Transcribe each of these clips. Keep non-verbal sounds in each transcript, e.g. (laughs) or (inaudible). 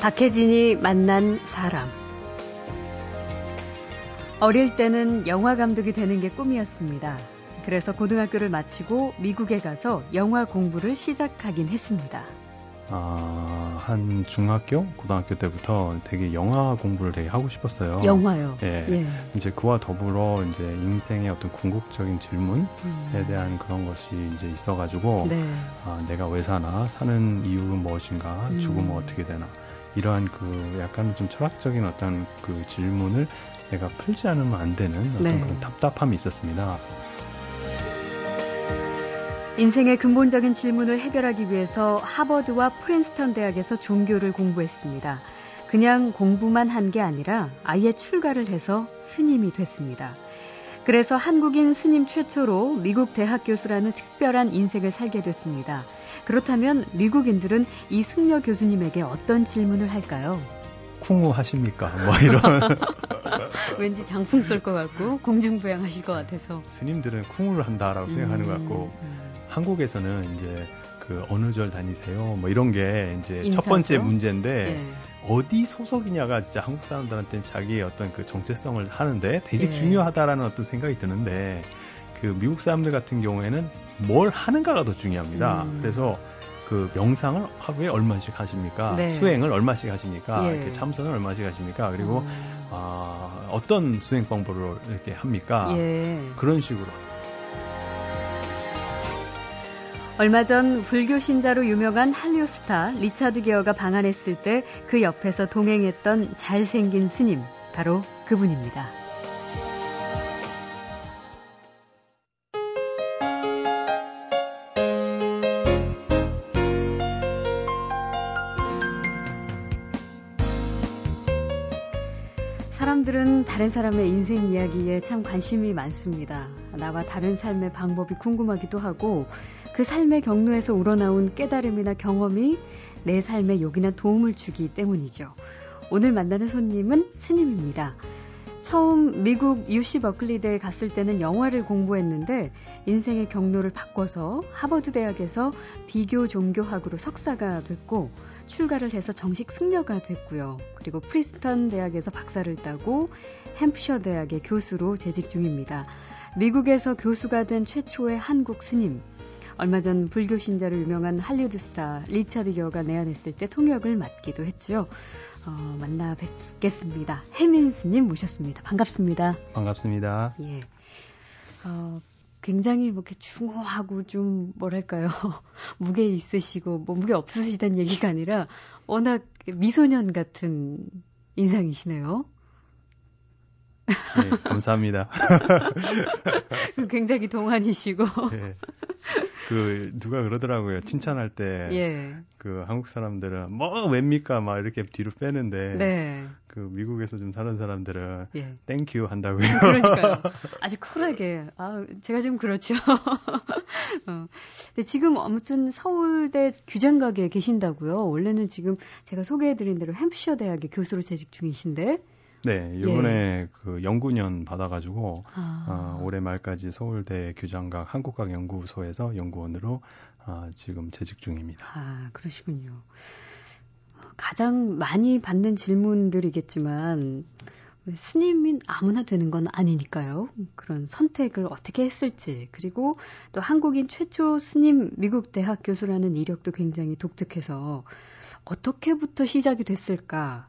박혜진이 만난 사람. 어릴 때는 영화 감독이 되는 게 꿈이었습니다. 그래서 고등학교를 마치고 미국에 가서 영화 공부를 시작하긴 했습니다. 아, 한 중학교, 고등학교 때부터 되게 영화 공부를 되게 하고 싶었어요. 영화요? 예. 예. 이제 그와 더불어 이제 인생의 어떤 궁극적인 질문에 음. 대한 그런 것이 이제 있어가지고, 네. 아, 내가 왜 사나, 사는 이유는 무엇인가, 죽으면 음. 어떻게 되나, 이러한 그 약간 좀 철학적인 어떤 그 질문을 내가 풀지 않으면 안 되는 어떤 네. 그런 답답함이 있었습니다. 인생의 근본적인 질문을 해결하기 위해서 하버드와 프린스턴 대학에서 종교를 공부했습니다. 그냥 공부만 한 게 아니라 아예 출가를 해서 스님이 됐습니다. 그래서 한국인 스님 최초로 미국 대학 교수라는 특별한 인생을 살게 됐습니다. 그렇다면 미국인들은 이 승려 교수님에게 어떤 질문을 할까요? 쿵우 하십니까? 뭐 이런. (laughs) 왠지 장풍 쏠 것 같고 공중부양하실 것 같아서. 스님들은 쿵우를 한다라고 음, 생각하는 것 같고 음. 한국에서는 이제 그 어느 절 다니세요? 뭐 이런 게 이제 인사죠? 첫 번째 문제인데 예. 어디 소속이냐가 진짜 한국 사람들한테는 자기의 어떤 그 정체성을 하는데 되게 예. 중요하다라는 어떤 생각이 드는데 그 미국 사람들 같은 경우에는 뭘 하는가가 더 중요합니다. 음. 그래서 그 명상을 하루에 얼마씩 하십니까? 네. 수행을 얼마씩 하십니까? 예. 이렇게 참선을 얼마씩 하십니까? 그리고 음. 아, 어떤 수행 방법으로 이렇게 합니까? 예. 그런 식으로. 얼마 전 불교 신자로 유명한 한류 스타 리차드 기어가 방한했을 때 그 옆에서 동행했던 잘생긴 스님 바로 그분입니다. 다른 사람의 인생 이야기에 참 관심이 많습니다. 나와 다른 삶의 방법이 궁금하기도 하고 그 삶의 경로에서 우러나온 깨달음이나 경험이 내 삶에 요긴한 도움을 주기 때문이죠. 오늘 만나는 손님은 스님입니다. 처음 미국 UC 버클리대에 갔을 때는 영화를 공부했는데 인생의 경로를 바꿔서 하버드 대학에서 비교 종교학으로 석사가 됐고 출가를 해서 정식 승려가 됐고요. 그리고 프린스턴 대학에서 박사를 따고 햄프셔 대학의 교수로 재직 중입니다. 미국에서 교수가 된 최초의 한국 스님. 얼마 전 불교 신자로 유명한 할리우드 스타 리차드 기어가 내한했을 때 통역을 맡기도 했죠. 어, 만나 뵙겠습니다. 혜민 스님 모셨습니다. 반갑습니다. 반갑습니다. 예. 어, 굉장히 뭐 이렇게 중후하고 좀 뭐랄까요 (laughs) 무게 있으시고 뭐 무게 없으시다는 얘기가 아니라 워낙 미소년 같은 인상이시네요. 네, 감사합니다. (laughs) 굉장히 동안이시고. 네. 그 누가 그러더라고요. 칭찬할 때. 예. 그 한국 사람들은 뭐 뭡니까 막 이렇게 뒤로 빼는데. 네. 그 미국에서 좀 사는 사람들은 예. thank you 한다고요. 그러니까요. (laughs) 아주 쿨하게. 아, 제가 좀 그렇죠. (laughs) 어. 근데 지금 아무튼 서울대 규장각에 계신다고요. 원래는 지금 제가 소개해 드린 대로 햄프셔 대학의 교수로 재직 중이신데. 네, 이번에 예. 그 연구년 받아가지고 아. 어, 올해 말까지 서울대 규장각 한국학 연구소에서 연구원으로 어, 지금 재직 중입니다. 아 그러시군요. 가장 많이 받는 질문들이겠지만 스님인 아무나 되는 건 아니니까요. 그런 선택을 어떻게 했을지 그리고 또 한국인 최초 스님 미국 대학 교수라는 이력도 굉장히 독특해서 어떻게부터 시작이 됐을까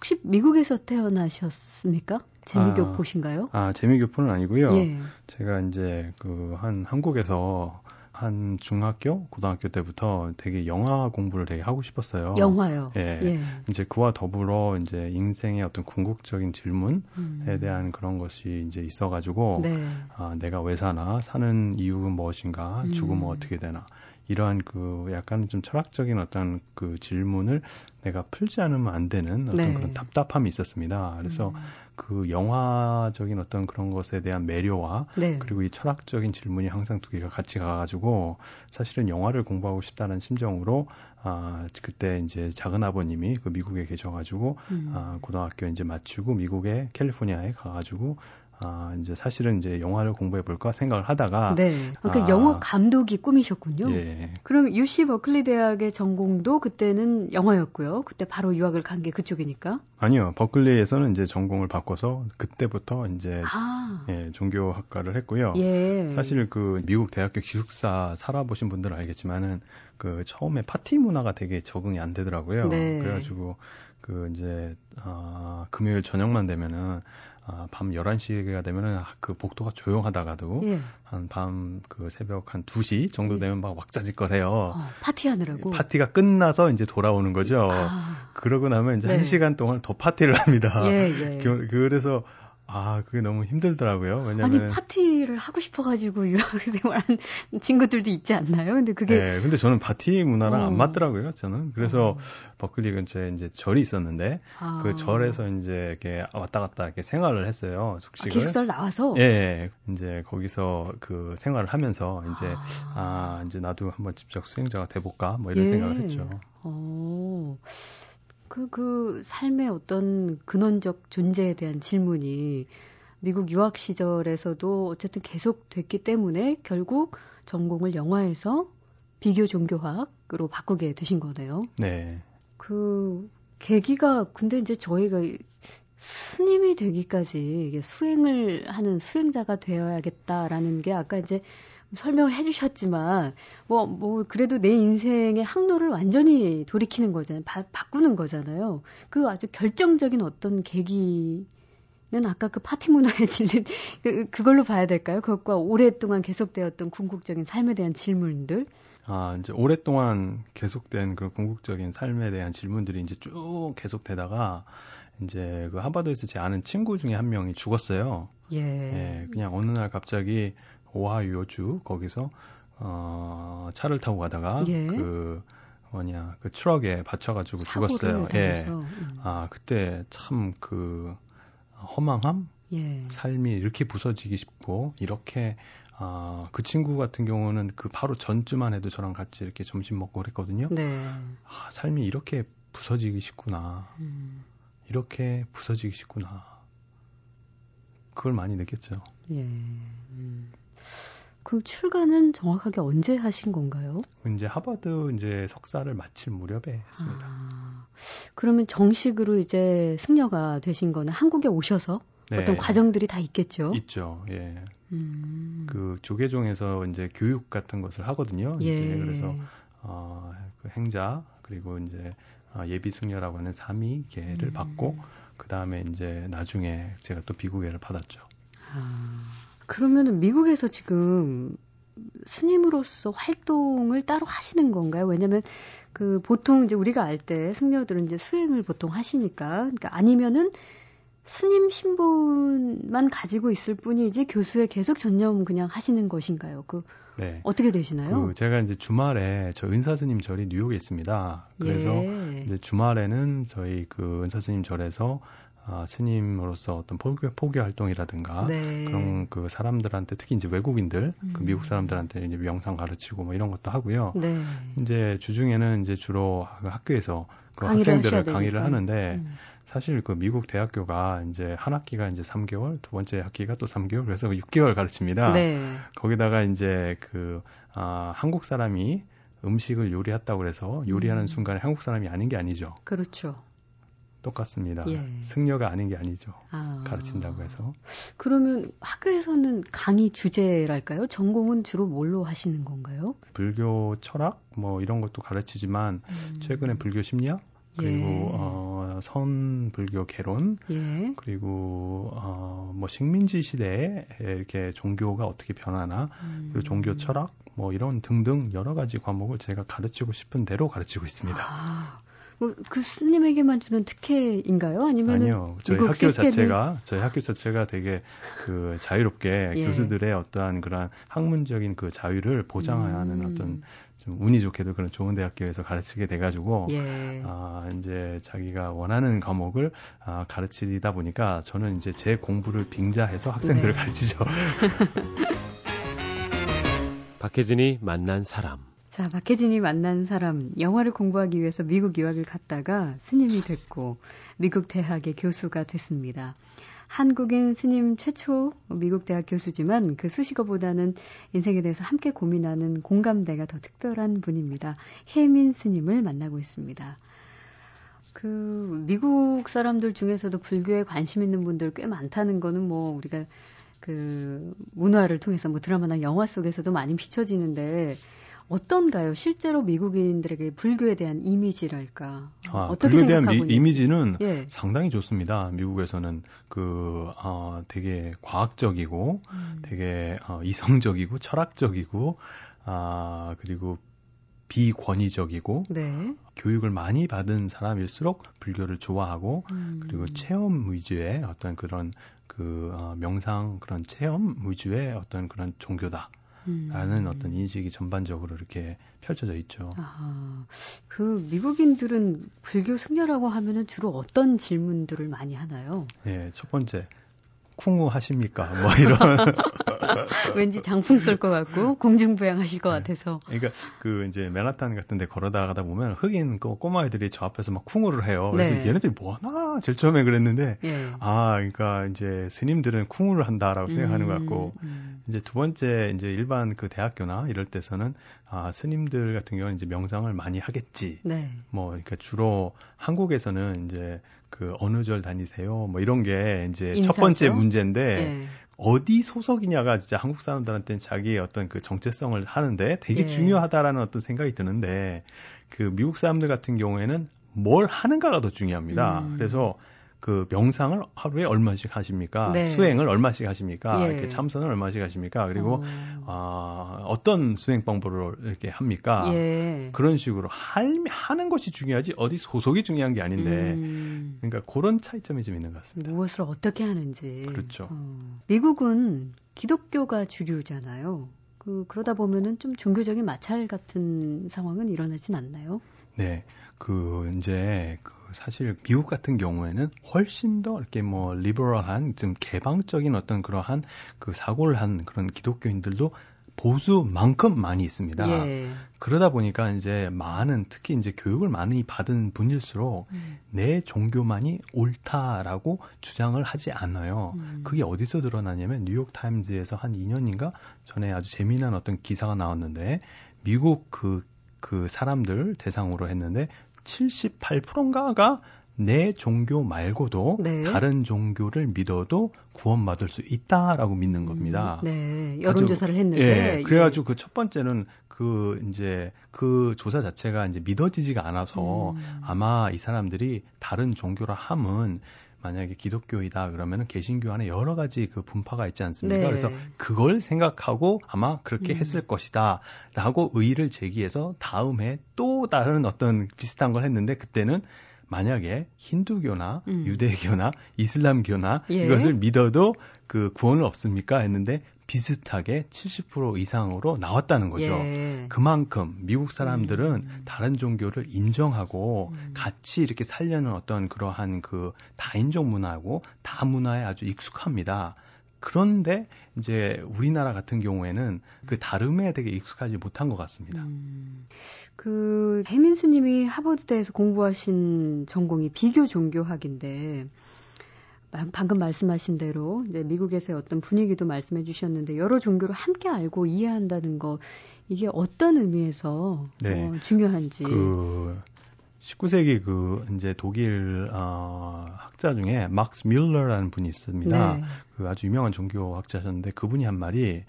혹시 미국에서 태어나셨습니까? 재미교포신가요? 아, 아 재미교포는 아니고요. 예. 제가 이제 그 한 한국에서 한 중학교, 고등학교 때부터 되게 영화 공부를 되게 하고 싶었어요. 영화요. 예. 예. 이제 그와 더불어 이제 인생의 어떤 궁극적인 질문에 음. 대한 그런 것이 이제 있어가지고 네. 아, 내가 왜 사나, 사는 이유는 무엇인가, 죽으면 음. 어떻게 되나 이러한 그 약간 좀 철학적인 어떤 그 질문을 내가 풀지 않으면 안 되는 어떤 네. 그런 답답함이 있었습니다. 그래서 음. 그 영화적인 어떤 그런 것에 대한 매료와 네. 그리고 이 철학적인 질문이 항상 두 개가 같이 가가지고 사실은 영화를 공부하고 싶다는 심정으로 아 그때 이제 작은 아버님이 그 미국에 계셔가지고 음. 아 고등학교 이제 마치고 미국의 캘리포니아에 가가지고 아, 이제 사실은 이제 영화를 공부해 볼까 생각을 하다가 네. 그러니까 아, 영화 감독이 꿈이셨군요. 예. 그럼 UC 버클리 대학의 전공도 그때는 영화였고요. 그때 바로 유학을 간 게 그쪽이니까. 아니요. 버클리에서는 이제 전공을 바꿔서 그때부터 이제 아. 예, 종교학과를 했고요. 예. 사실 그 미국 대학교 기숙사 살아보신 분들은 알겠지만은 그 처음에 파티 문화가 되게 적응이 안 되더라고요. 네. 그래가지고 그 이제 아 금요일 저녁만 되면은 아, 밤 11시가 되면은 아, 그 복도가 조용하다가도 예. 한밤 그 새벽 한 2시 정도 예. 되면 막 왁자지껄해요. 어, 파티하느라고. 파티가 끝나서 이제 돌아오는 거죠. 아. 그러고 나면 이제 네. 1시간 동안 더 파티를 합니다. 예, 예. 그래서 아, 그게 너무 힘들더라고요. 왜냐면 아니 파티를 하고 싶어가지고 유학생활한 (laughs) 친구들도 있지 않나요? 근데 그게 네, 근데 저는 파티 문화랑 어. 안 맞더라고요. 저는 그래서 어. 버클리 근처에 이제 절이 있었는데 아. 그 절에서 이제 이렇게 왔다 갔다 이렇게 생활을 했어요. 숙식을. 아, 기숙사를 나와서? 예, 예, 이제 거기서 그 생활을 하면서 이제 아, 아 이제 나도 한번 직접 수행자가 돼볼까 뭐 이런 예. 생각을 했죠. 어. 그, 그 삶의 어떤 근원적 존재에 대한 질문이 미국 유학 시절에서도 어쨌든 계속 됐기 때문에 결국 전공을 영화에서 비교 종교학으로 바꾸게 되신 거네요. 네. 그 계기가 근데 이제 저희가 스님이 되기까지 수행을 하는 수행자가 되어야겠다라는 게 아까 이제 설명을 해주셨지만 뭐, 뭐, 그래도 내 인생의 항로를 완전히 돌이키는 거잖아요. 바, 바꾸는 거잖아요. 그 아주 결정적인 어떤 계기는 아까 그 파티 문화에 (laughs) 질린 그, 그걸로 봐야 될까요? 그것과 오랫동안 계속되었던 궁극적인 삶에 대한 질문들. 아, 이제 오랫동안 계속된 그 궁극적인 삶에 대한 질문들이 이제 쭉 계속되다가 이제 그 하버드에서 제 아는 친구 중에 한 명이 죽었어요. 예. 예 그냥 어느 날 갑자기 오하이오주 거기서 어 차를 타고 가다가 예. 그 뭐냐 그 트럭에 받쳐가지고 죽었어요. 예. 음. 아 그때 참 그 허망함, 예. 삶이 이렇게 부서지기 싶고 이렇게 아, 그 친구 같은 경우는 그 바로 전주만 해도 저랑 같이 이렇게 점심 먹고 그랬거든요. 네. 아, 삶이 이렇게 부서지기 쉽구나. 음. 이렇게 부서지기 쉽구나. 그걸 많이 느꼈죠. 예. 음. 그 출가는 정확하게 언제 하신 건가요? 이제 하버드 이제 석사를 마칠 무렵에 했습니다. 아, 그러면 정식으로 이제 승려가 되신 거는 한국에 오셔서 네. 어떤 과정들이 다 있겠죠? 있죠. 예. 음. 그 조계종에서 이제 교육 같은 것을 하거든요. 예. 이제 그래서 어, 그 행자 그리고 이제 어, 예비 승려라고 하는 3위계를 음. 받고 그 다음에 이제 나중에 제가 또 비구계를 받았죠. 아. 그러면은 미국에서 지금 스님으로서 활동을 따로 하시는 건가요? 왜냐면 그 보통 이제 우리가 알 때 승려들은 이제 수행을 보통 하시니까 그러니까 아니면은 스님 신분만 가지고 있을 뿐이지 교수에 계속 전념 그냥 하시는 것인가요? 그 네. 어떻게 되시나요? 그 제가 이제 주말에 저 은사 스님 절이 뉴욕에 있습니다. 그래서 예. 이제 주말에는 저희 그 은사 스님 절에서 아, 스님으로서 어떤 포교, 포교 활동이라든가 네. 그런 그 사람들한테 특히 이제 외국인들 그 음. 그 미국 사람들한테 이제 명상 가르치고 뭐 이런 것도 하고요. 네. 이제 주중에는 이제 주로 그 학교에서 그 학생들을 강의를 하는데 음. 사실 그 미국 대학교가 이제 한 학기가 이제 3개월, 두 번째 학기가 또 3개월, 그래서 6개월 가르칩니다. 네. 거기다가 이제 그, 아, 한국 사람이 음식을 요리했다고 그래서 요리하는 음. 순간에 한국 사람이 아닌 게 아니죠. 그렇죠. 똑같습니다. 예. 승려가 아닌 게 아니죠. 아. 가르친다고 해서. 그러면 학교에서는 강의 주제랄까요? 전공은 주로 뭘로 하시는 건가요? 불교 철학 뭐 이런 것도 가르치지만 음. 최근에 불교 심리학 그리고 예. 어, 선불교 개론 예. 그리고 어, 뭐 식민지 시대에 이렇게 종교가 어떻게 변하나 음. 그리고 종교 철학 뭐 이런 등등 여러 가지 과목을 제가 가르치고 싶은 대로 가르치고 있습니다. 아. 뭐그 스님에게만 주는 특혜인가요? 아니면 아니요. 저희 학교 시스템이... 자체가 저희 학교 자체가 되게 그 자유롭게 예. 교수들의 어떠한 그런 학문적인 그 자유를 보장하는 음. 어떤 좀 운이 좋게도 그런 좋은 대학교에서 가르치게 돼가지고 예. 아 이제 자기가 원하는 과목을 아, 가르치다 보니까 저는 이제 제 공부를 빙자해서 학생들을 네. 가르치죠. (laughs) 박혜진이 만난 사람. 자, 박혜진이 만난 사람, 영화를 공부하기 위해서 미국 유학을 갔다가 스님이 됐고, 미국 대학의 교수가 됐습니다. 한국인 스님 최초 미국 대학 교수지만 그 수식어보다는 인생에 대해서 함께 고민하는 공감대가 더 특별한 분입니다. 혜민 스님을 만나고 있습니다. 그 미국 사람들 중에서도 불교에 관심 있는 분들 꽤 많다는 거는 뭐 우리가 그 문화를 통해서 뭐 드라마나 영화 속에서도 많이 비춰지는데 어떤가요? 실제로 미국인들에게 불교에 대한 이미지랄까? 아, 어떻게 불교에 대한 미, 이미지는 예. 상당히 좋습니다. 미국에서는 그 어, 되게 과학적이고, 음. 되게 어, 이성적이고 철학적이고, 아 그리고 비권위적이고 네. 교육을 많이 받은 사람일수록 불교를 좋아하고 음. 그리고 체험 위주의 어떤 그런 그 어, 명상 그런 체험 위주의 어떤 그런 종교다. 라는 음. 어떤 인식이 전반적으로 이렇게 펼쳐져 있죠. 아, 그 미국인들은 불교 승려라고 하면은 주로 어떤 질문들을 많이 하나요? 네, 첫 번째 쿵우 하십니까? 뭐 이런. (laughs) 왠지 장풍 쏠 것 같고 공중부양 하실 것 네. 같아서. 그러니까 그 이제 맨하탄 같은 데 걸어다가다 보면 흑인 그 꼬마 애들이 저 앞에서 막 쿵우를 해요. 그래서 네. 얘네들이 뭐 하나 제일 처음에 그랬는데 네. 아 그러니까 이제 스님들은 쿵우를 한다라고 생각하는 것 같고 음, 음. 이제 두 번째 이제 일반 그 대학교나 이럴 때서는 아 스님들 같은 경우는 이제 명상을 많이 하겠지. 네. 뭐 그러니까 주로 한국에서는 이제 그 어느 절 다니세요? 뭐 이런 게 이제 인사죠? 첫 번째 문제인데 네. 어디 소속이냐가 진짜 한국 사람들한테는 자기의 어떤 그 정체성을 하는데 되게 예. 중요하다라는 어떤 생각이 드는데 그 미국 사람들 같은 경우에는 뭘 하는가가 더 중요합니다. 음. 그래서 그 명상을 하루에 얼마씩 하십니까? 네. 수행을 얼마씩 하십니까? 예. 이렇게 참선을 얼마씩 하십니까? 그리고 어. 아, 어떤 수행 방법으로 이렇게 합니까? 예. 그런 식으로 할, 하는 것이 중요하지 어디 소속이 중요한 게 아닌데 음. 그러니까 그런 차이점이 좀 있는 것 같습니다. 무엇을 어떻게 하는지. 그렇죠. 어. 미국은 기독교가 주류잖아요. 그 그러다 보면은 좀 종교적인 마찰 같은 상황은 일어나진 않나요? 네. 그 이제 그 사실 미국 같은 경우에는 훨씬 더 이렇게 뭐 리버럴한 좀 개방적인 어떤 그러한 그 사고를 한 그런 기독교인들도 보수만큼 많이 있습니다. 예. 그러다 보니까 이제 많은 특히 이제 교육을 많이 받은 분일수록 음. 내 종교만이 옳다라고 주장을 하지 않아요. 음. 그게 어디서 드러나냐면 뉴욕 타임즈에서 한 2년인가 전에 아주 재미난 어떤 기사가 나왔는데 미국 그그 그 사람들 대상으로 했는데 78%인가가 내 종교 말고도 네. 다른 종교를 믿어도 구원받을 수 있다라고 믿는 겁니다. 음, 네, 여론조사를 했는데. 예, 그래가지고 예. 그첫 번째는 그 이제 그 조사 자체가 이제 믿어지지가 않아서 음. 아마 이 사람들이 다른 종교라 함은 만약에 기독교이다 그러면은 개신교 안에 여러 가지 그 분파가 있지 않습니까? 네. 그래서 그걸 생각하고 아마 그렇게 음. 했을 것이다라고 의의를 제기해서 다음에 또 다른 어떤 비슷한 걸 했는데 그때는 만약에 힌두교나 음. 유대교나 이슬람교나 예. 이것을 믿어도 그 구원을 없습니까? 했는데 비슷하게 70% 이상으로 나왔다는 거죠. 예. 그만큼 미국 사람들은 음. 다른 종교를 인정하고 음. 같이 이렇게 살려는 어떤 그러한 그 다인종 문화고 다문화에 아주 익숙합니다. 그런데 이제 우리나라 같은 경우에는 그 다름에 되게 익숙하지 못한 것 같습니다. 음, 그 해민수님이 하버드대에서 공부하신 전공이 비교 종교학인데 방금 말씀하신 대로 이제 미국에서의 어떤 분위기도 말씀해 주셨는데 여러 종교를 함께 알고 이해한다는 거 이게 어떤 의미에서 네. 어, 중요한지. 그 19세기 그 이제 독일 어, 학자 중에 막스 뮬러라는 분이 있습니다. 네. 그 아주 유명한 종교 학자셨는데 그분이 한 말이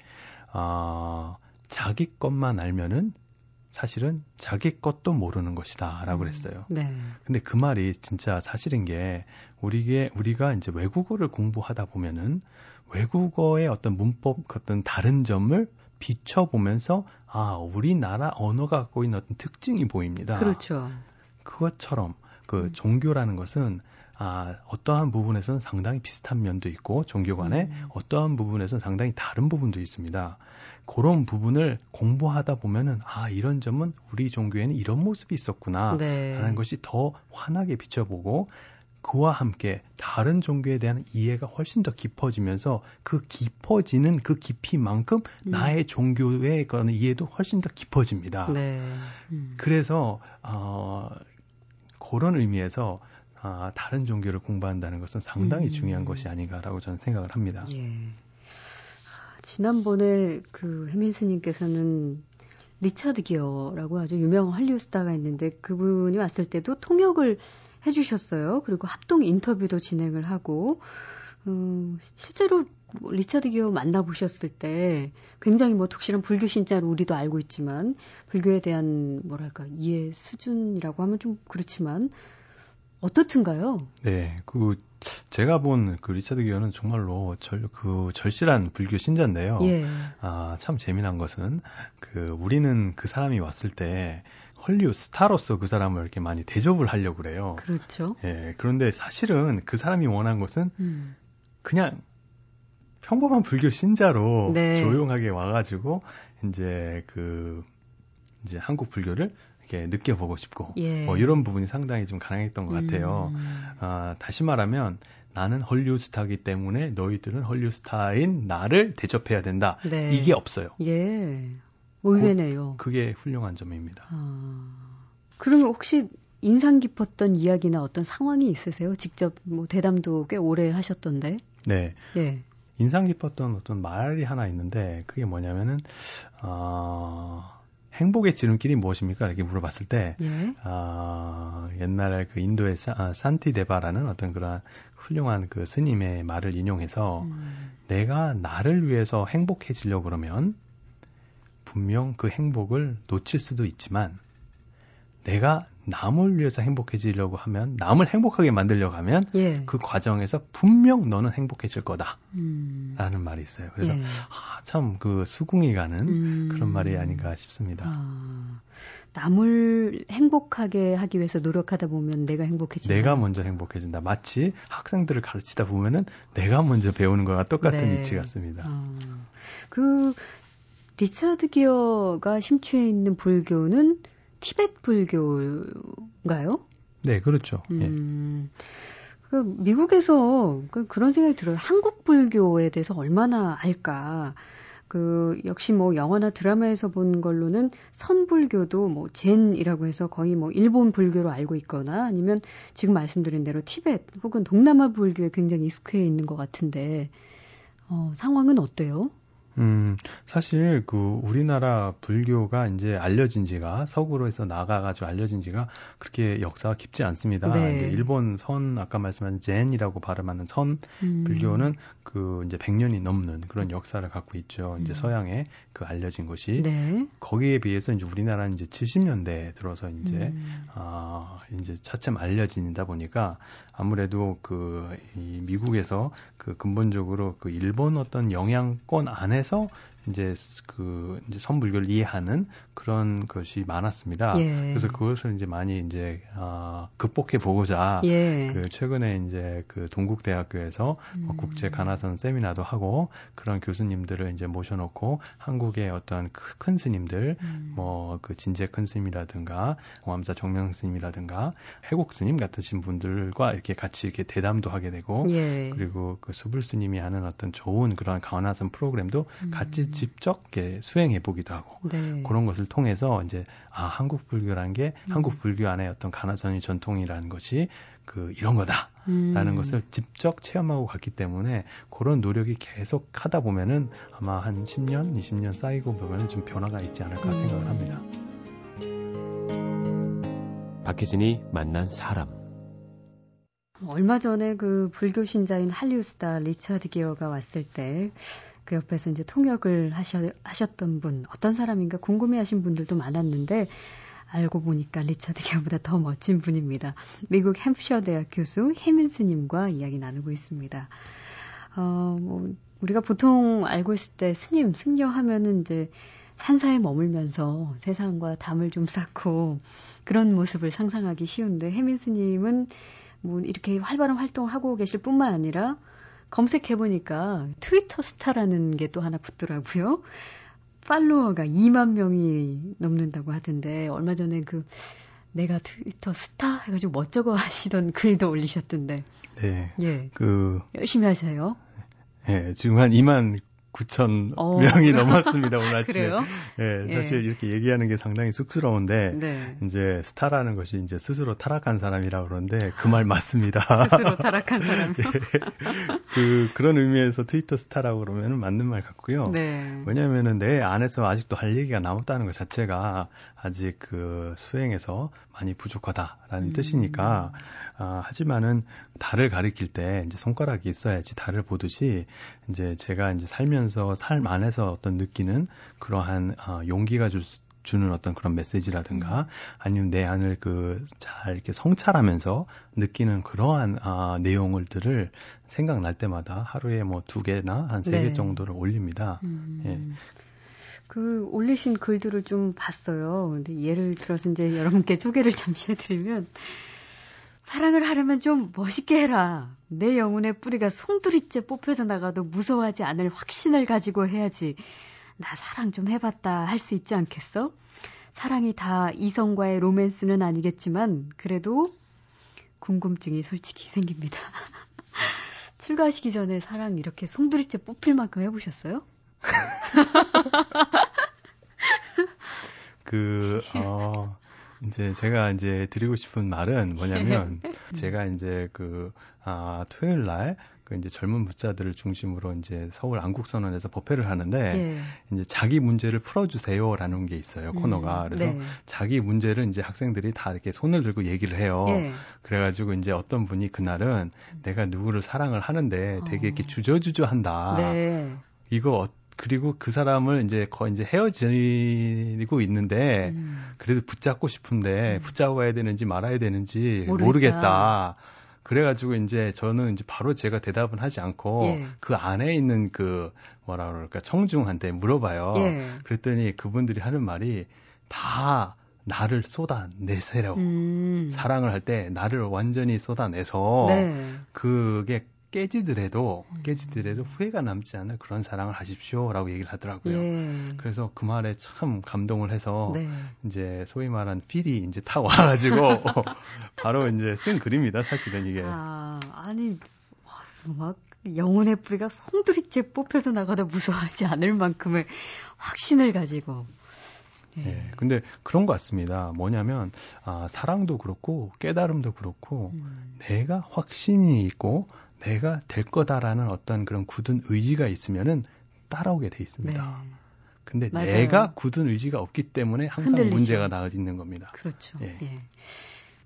아 어, 자기 것만 알면은 사실은 자기 것도 모르는 것이다라고 음, 그랬어요. 네. 근데 그 말이 진짜 사실인 게 우리게 우리가 이제 외국어를 공부하다 보면은 외국어의 어떤 문법 어떤 다른 점을 비춰 보면서 아 우리나라 언어가 갖고 있는 어떤 특징이 보입니다. 그렇죠. 그것처럼 그 음. 종교라는 것은 아, 어떠한 부분에서는 상당히 비슷한 면도 있고 종교 간에 음. 어떠한 부분에서는 상당히 다른 부분도 있습니다. 그런 부분을 공부하다 보면은 아 이런 점은 우리 종교에는 이런 모습이 있었구나 네. 하는 것이 더 환하게 비춰보고 그와 함께 다른 종교에 대한 이해가 훨씬 더 깊어지면서 그 깊어지는 그 깊이만큼 음. 나의 종교에 관한 이해도 훨씬 더 깊어집니다. 네. 음. 그래서 어 그런 의미에서 아, 다른 종교를 공부한다는 것은 상당히 음. 중요한 것이 아닌가라고 저는 생각을 합니다. 예. 아, 지난번에 그 혜민 스님께서는 리차드 기어라고 아주 유명한 할리우드 스타가 있는데 그분이 왔을 때도 통역을 해주셨어요. 그리고 합동 인터뷰도 진행을 하고 음, 실제로 뭐 리차드 기어 만나보셨을 때 굉장히 뭐 독실한 불교 신자로 우리도 알고 있지만 불교에 대한 뭐랄까 이해 수준이라고 하면 좀 그렇지만 어떻든가요? 네, 그 제가 본 그 리차드 기어는 정말로 절, 그 절실한 불교 신자인데요. 예. 아, 참 재미난 것은 그 우리는 그 사람이 왔을 때 헐리우드 스타로서 그 사람을 이렇게 많이 대접을 하려고 그래요. 그렇죠. 예. 그런데 사실은 그 사람이 원한 것은 음. 그냥 평범한 불교 신자로 네. 조용하게 와가지고 이제 그 이제 한국 불교를 이렇게 느껴보고 싶고 예. 뭐 이런 부분이 상당히 좀 가능했던 것 같아요. 음. 아, 다시 말하면 나는 헐리우드 스타기 때문에 너희들은 헐리우드 스타인 나를 대접해야 된다. 네. 이게 없어요. 예. 의외네요. 그게 훌륭한 점입니다. 아, 그러면 혹시 인상 깊었던 이야기나 어떤 상황이 있으세요? 직접 뭐 대담도 꽤 오래 하셨던데. 네. 예. 인상 깊었던 어떤 말이 하나 있는데 그게 뭐냐면은 어, 행복의 지름길이 무엇입니까? 이렇게 물어봤을 때 예. 어, 옛날에 그 인도의 사, 아, 산티데바라는 어떤 그런 훌륭한 그 스님의 말을 인용해서 음. 내가 나를 위해서 행복해지려고 그러면 분명 그 행복을 놓칠 수도 있지만 내가 남을 위해서 행복해지려고 하면 남을 행복하게 만들려고 하면 예. 그 과정에서 분명 너는 행복해질 거다 음. 라는 말이 있어요. 그래서 예. 아, 참 그 수긍이 가는 음. 그런 말이 아닌가 싶습니다. 아, 남을 행복하게 하기 위해서 노력하다 보면 내가 행복해진다. 내가 먼저 행복해진다. 마치 학생들을 가르치다 보면은 내가 먼저 배우는 거와 똑같은 네. 위치 같습니다. 아, 그 리차드 기어가 심취해 있는 불교는 티벳 불교인가요? 네, 그렇죠. 예. 음, 예. 그 미국에서 그, 그런 생각이 들어요. 한국 불교에 대해서 얼마나 알까. 그 역시 뭐 영화나 드라마에서 본 걸로는 선불교도 뭐 젠이라고 해서 거의 뭐 일본 불교로 알고 있거나 아니면 지금 말씀드린 대로 티벳 혹은 동남아 불교에 굉장히 익숙해 있는 것 같은데 어, 상황은 어때요? 음, 사실 그 우리나라 불교가 이제 알려진 지가 서구로 해서 나가가지고 알려진 지가 그렇게 역사가 깊지 않습니다. 네. 이제 일본 선 아까 말씀하신 젠이라고 발음하는 선 음. 불교는 그 이제 100년이 넘는 그런 역사를 갖고 있죠. 이제 음. 서양에 그 알려진 것이 네. 거기에 비해서 이제 우리나라는 이제 70년대에 들어서 이제 음. 아 이제 차츰 알려진다 보니까 아무래도 그이 미국에서 그 근본적으로 그 일본 어떤 영향권 안에서 이제 그 이제 선불교를 이해하는 그런 것이 많았습니다. 예. 그래서 그것을 이제 많이 이제 어, 극복해 보고자 예. 그 최근에 이제 그 동국대학교에서 음. 뭐 국제 가나선 세미나도 하고 그런 교수님들을 이제 모셔놓고 한국의 어떤 큰 스님들 음. 뭐그 진재 큰 스님이라든가 오암사 정명 스님이라든가 해곡 스님 같으신 분들과 이렇게 같이 이렇게 대담도 하게 되고 예. 그리고 그 수불 스님이 하는 어떤 좋은 그런 가나선 프로그램도 음. 같이 직접 수행해 보기도 하고 네. 그런 것을 통해서 이제 아 한국 불교라는 게 음. 한국 불교 안에 어떤 가나선의 전통이라는 것이 그 이런 거다라는 음. 것을 직접 체험하고 갔기 때문에 그런 노력이 계속 하다 보면은 아마 한 10년, 20년 쌓이고 보면 좀 변화가 있지 않을까 음. 생각을 합니다. 박혜진이 만난 사람. 얼마 전에 그 불교 신자인 할리우드 스타 리처드 기어가 왔을 때 그 옆에서 이제 통역을 하셔, 하셨던 분, 어떤 사람인가 궁금해 하신 분들도 많았는데, 알고 보니까 리처드 기어보다 더 멋진 분입니다. 미국 햄프셔 대학 교수 혜민스님과 이야기 나누고 있습니다. 어, 뭐, 우리가 보통 알고 있을 때 스님, 승려 하면은 이제 산사에 머물면서 세상과 담을 좀 쌓고 그런 모습을 상상하기 쉬운데 해민스님은 뭐 이렇게 활발한 활동을 하고 계실 뿐만 아니라 검색해보니까 트위터 스타라는 게 또 하나 붙더라고요. 팔로워가 2만 명이 넘는다고 하던데, 얼마 전에 그, 내가 트위터 스타 해가지고 멋쩍어 하시던 글도 올리셨던데. 네. 예. 그. 열심히 하세요. 예, 지금 한 2만 9천 어. 명이 넘었습니다 오늘 (laughs) 아침에. 그래요? 예, 사실 예. 이렇게 얘기하는 게 상당히 쑥스러운데 네. 이제 스타라는 것이 이제 스스로 타락한 사람이라고 그러는데 (laughs) 그 말 맞습니다. 스스로 타락한 (laughs) 사람. 네. 그 그런 의미에서 트위터 스타라고 그러면 맞는 말 같고요. 네. 왜냐하면은 내 안에서 아직도 할 얘기가 남았다는 것 자체가 아직 그 수행에서 많이 부족하다라는 음. 뜻이니까. 아, 하지만은 달을 가리킬 때 이제 손가락이 있어야지 달을 보듯이 이제 제가 이제 살면서 삶 안에서 어떤 느끼는 그러한 어, 용기가 줄 수, 주는 어떤 그런 메시지라든가 음. 아니면 내 안을 그 잘 이렇게 성찰하면서 느끼는 그러한 아, 내용을들을 생각날 때마다 하루에 뭐 두 개나 한 세개 네. 정도를 올립니다. 음. 예. 그 올리신 글들을 좀 봤어요. 근데 예를 들어서 이제 여러분께 소개를 (laughs) 잠시 해드리면 사랑을 하려면 좀 멋있게 해라. 내 영혼의 뿌리가 송두리째 뽑혀서 나가도 무서워하지 않을 확신을 가지고 해야지. 나 사랑 좀 해봤다 할 수 있지 않겠어? 사랑이 다 이성과의 로맨스는 아니겠지만 그래도 궁금증이 솔직히 생깁니다. (laughs) 출가하시기 전에 사랑 이렇게 송두리째 뽑힐 만큼 해보셨어요? (laughs) 그, 어, 이제 제가 이제 드리고 싶은 말은 뭐냐면 네. (laughs) 제가 이제 그 아, 토요일 날그 이제 젊은 부자들을 중심으로 이제 서울 안국선언에서 법회를 하는데 예. 이제 자기 문제를 풀어주세요라는 게 있어요 코너가 음, 그래서 네. 자기 문제를 이제 학생들이 다 이렇게 손을 들고 얘기를 해요. 예. 그래가지고 이제 어떤 분이 그날은 내가 누구를 사랑을 하는데 되게 이렇게 어. 주저주저한다. 네. 이거 그리고 그 사람을 이제 거의 이제 헤어지고 있는데 음. 그래도 붙잡고 싶은데 음. 붙잡아야 되는지 말아야 되는지 모르겠다. 모르겠다. 그래가지고 이제 저는 이제 바로 제가 대답은 하지 않고 예. 그 안에 있는 그 뭐라 그럴까 청중한테 물어봐요. 예. 그랬더니 그분들이 하는 말이 다 나를 쏟아내세요. 음. 사랑을 할 때 나를 완전히 쏟아내서 네. 그게 깨지더라도 음. 깨지더라도 후회가 남지 않을 그런 사랑을 하십시오라고 얘기를 하더라고요. 예. 그래서 그 말에 참 감동을 해서 네. 이제 소위 말한 필이 이제 타 와가지고 (laughs) 바로 이제 쓴 글입니다. 사실은 이게. 아 아니 막 영혼의 뿌리가 송두리째 뽑혀서 나가다 무서워하지 않을 만큼의 확신을 가지고. 예. 네, 근데 그런 것 같습니다. 뭐냐면 아, 사랑도 그렇고 깨달음도 그렇고 음. 내가 확신이 있고 내가 될 거다라는 어떤 그런 굳은 의지가 있으면은 따라오게 돼 있습니다. 네. 근데 맞아요. 내가 굳은 의지가 없기 때문에 항상 흔들리죠. 문제가 나와 있는 겁니다. 그렇죠. 예. 예.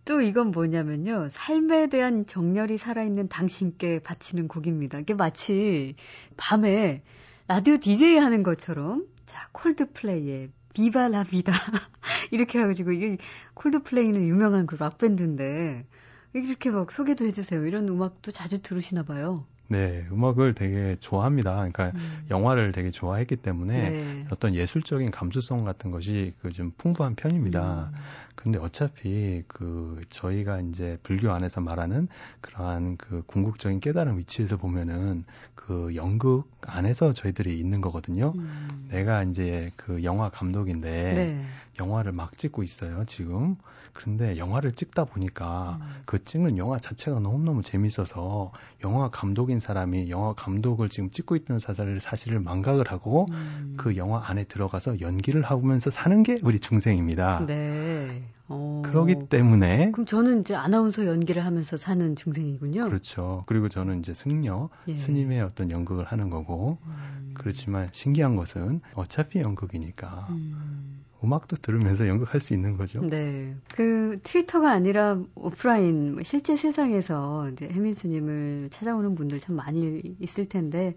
또 이건 뭐냐면요. 삶에 대한 정열이 살아있는 당신께 바치는 곡입니다. 이게 마치 밤에 라디오 디제이 하는 것처럼 자, 콜드플레이의 비바라비다. (laughs) 이렇게 해가지고 이게 콜드플레이는 유명한 그 락밴드인데 이렇게 막 소개도 해주세요. 이런 음악도 자주 들으시나 봐요. 네, 음악을 되게 좋아합니다. 그러니까 음. 영화를 되게 좋아했기 때문에 네. 어떤 예술적인 감수성 같은 것이 그 좀 풍부한 편입니다. 음. 근데 어차피 그 저희가 이제 불교 안에서 말하는 그러한 그 궁극적인 깨달음 위치에서 보면은 그 연극 안에서 저희들이 있는 거거든요. 음. 내가 이제 그 영화 감독인데 네. 영화를 막 찍고 있어요, 지금. 그런데 영화를 찍다 보니까 음. 그 찍는 영화 자체가 너무너무 재밌어서 영화 감독인 사람이 영화 감독을 지금 찍고 있던 사실을 사실을 망각을 하고 음. 그 영화 안에 들어가서 연기를 하면서 사는 게 우리 중생입니다. 네. 어. 그러기 때문에 그럼 저는 이제 아나운서 연기를 하면서 사는 중생이군요. 그렇죠. 그리고 저는 이제 승려 예. 스님의 어떤 연극을 하는 거고 음. 그렇지만 신기한 것은 어차피 연극이니까 음. 음악도 들으면서 연극할 수 있는 거죠. 네. 그 트위터가 아니라 오프라인 뭐 실제 세상에서 이제 해민스님을 찾아오는 분들 참 많이 있을 텐데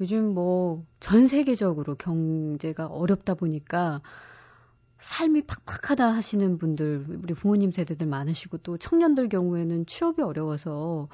요즘 뭐 전 세계적으로 경제가 어렵다 보니까 삶이 팍팍하다 하시는 분들, 우리 부모님 세대들 많으시고 또 청년들 경우에는 취업이 어려워서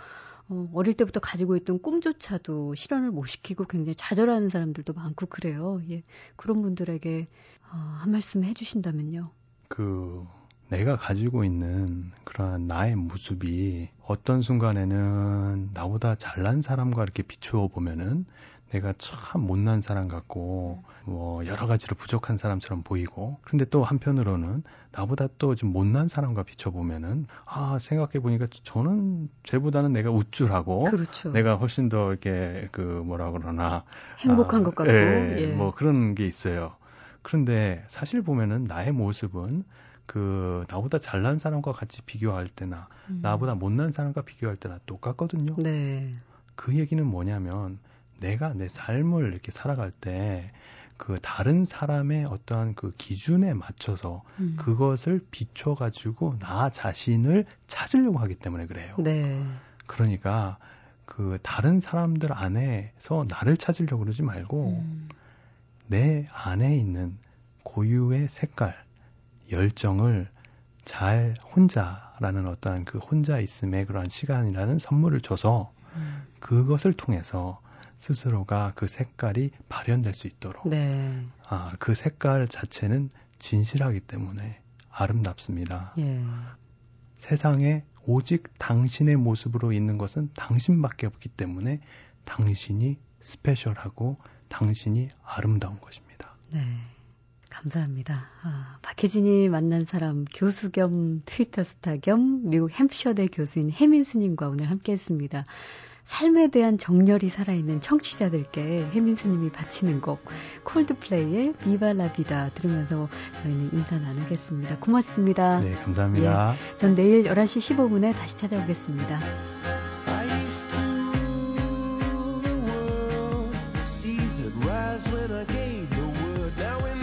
어, 어릴 때부터 가지고 있던 꿈조차도 실현을 못 시키고 굉장히 좌절하는 사람들도 많고 그래요. 예. 그런 분들에게 어, 한 말씀 해주신다면요. 그 내가 가지고 있는 그러한 나의 모습이 어떤 순간에는 나보다 잘난 사람과 이렇게 비추어 보면은 내가 참 못난 사람 같고 뭐 여러 가지로 부족한 사람처럼 보이고 그런데 또 한편으로는 나보다 또 좀 못난 사람과 비춰보면은 아 생각해 보니까 저는 쟤보다는 내가 우쭐하고 그렇죠. 내가 훨씬 더 이렇게 그 뭐라 그러나 행복한 아, 것 같고 예, 예. 뭐 그런 게 있어요. 그런데 사실 보면은 나의 모습은 그 나보다 잘난 사람과 같이 비교할 때나 음. 나보다 못난 사람과 비교할 때나 똑같거든요. 네. 그 얘기는 뭐냐면 내가 내 삶을 이렇게 살아갈 때 그 다른 사람의 어떠한 그 기준에 맞춰서 음. 그것을 비춰 가지고 나 자신을 찾으려고 하기 때문에 그래요. 네. 그러니까 그 다른 사람들 안에서 나를 찾으려고 그러지 말고 음. 내 안에 있는 고유의 색깔, 열정을 잘 혼자라는 어떠한 그 혼자 있음의 그러한 시간이라는 선물을 줘서 음. 그것을 통해서 스스로가 그 색깔이 발현될 수 있도록 네. 아, 그 색깔 자체는 진실하기 때문에 아름답습니다. 예. 세상에 오직 당신의 모습으로 있는 것은 당신밖에 없기 때문에 당신이 스페셜하고 당신이 아름다운 것입니다. 네. 감사합니다. 아, 박혜진이 만난 사람 교수 겸 트위터 스타 겸 미국 햄프셔대 교수인 혜민 스님과 오늘 함께 했습니다. 삶에 대한 정열이 살아있는 청취자들께 혜민 스님이 바치는 곡 콜드플레이의 비바 라비다 들으면서 저희는 인사 나누겠습니다. 고맙습니다. 네, 감사합니다. 예, 전 내일 11시 15분에 다시 찾아오겠습니다. rise when I gave the word. Now in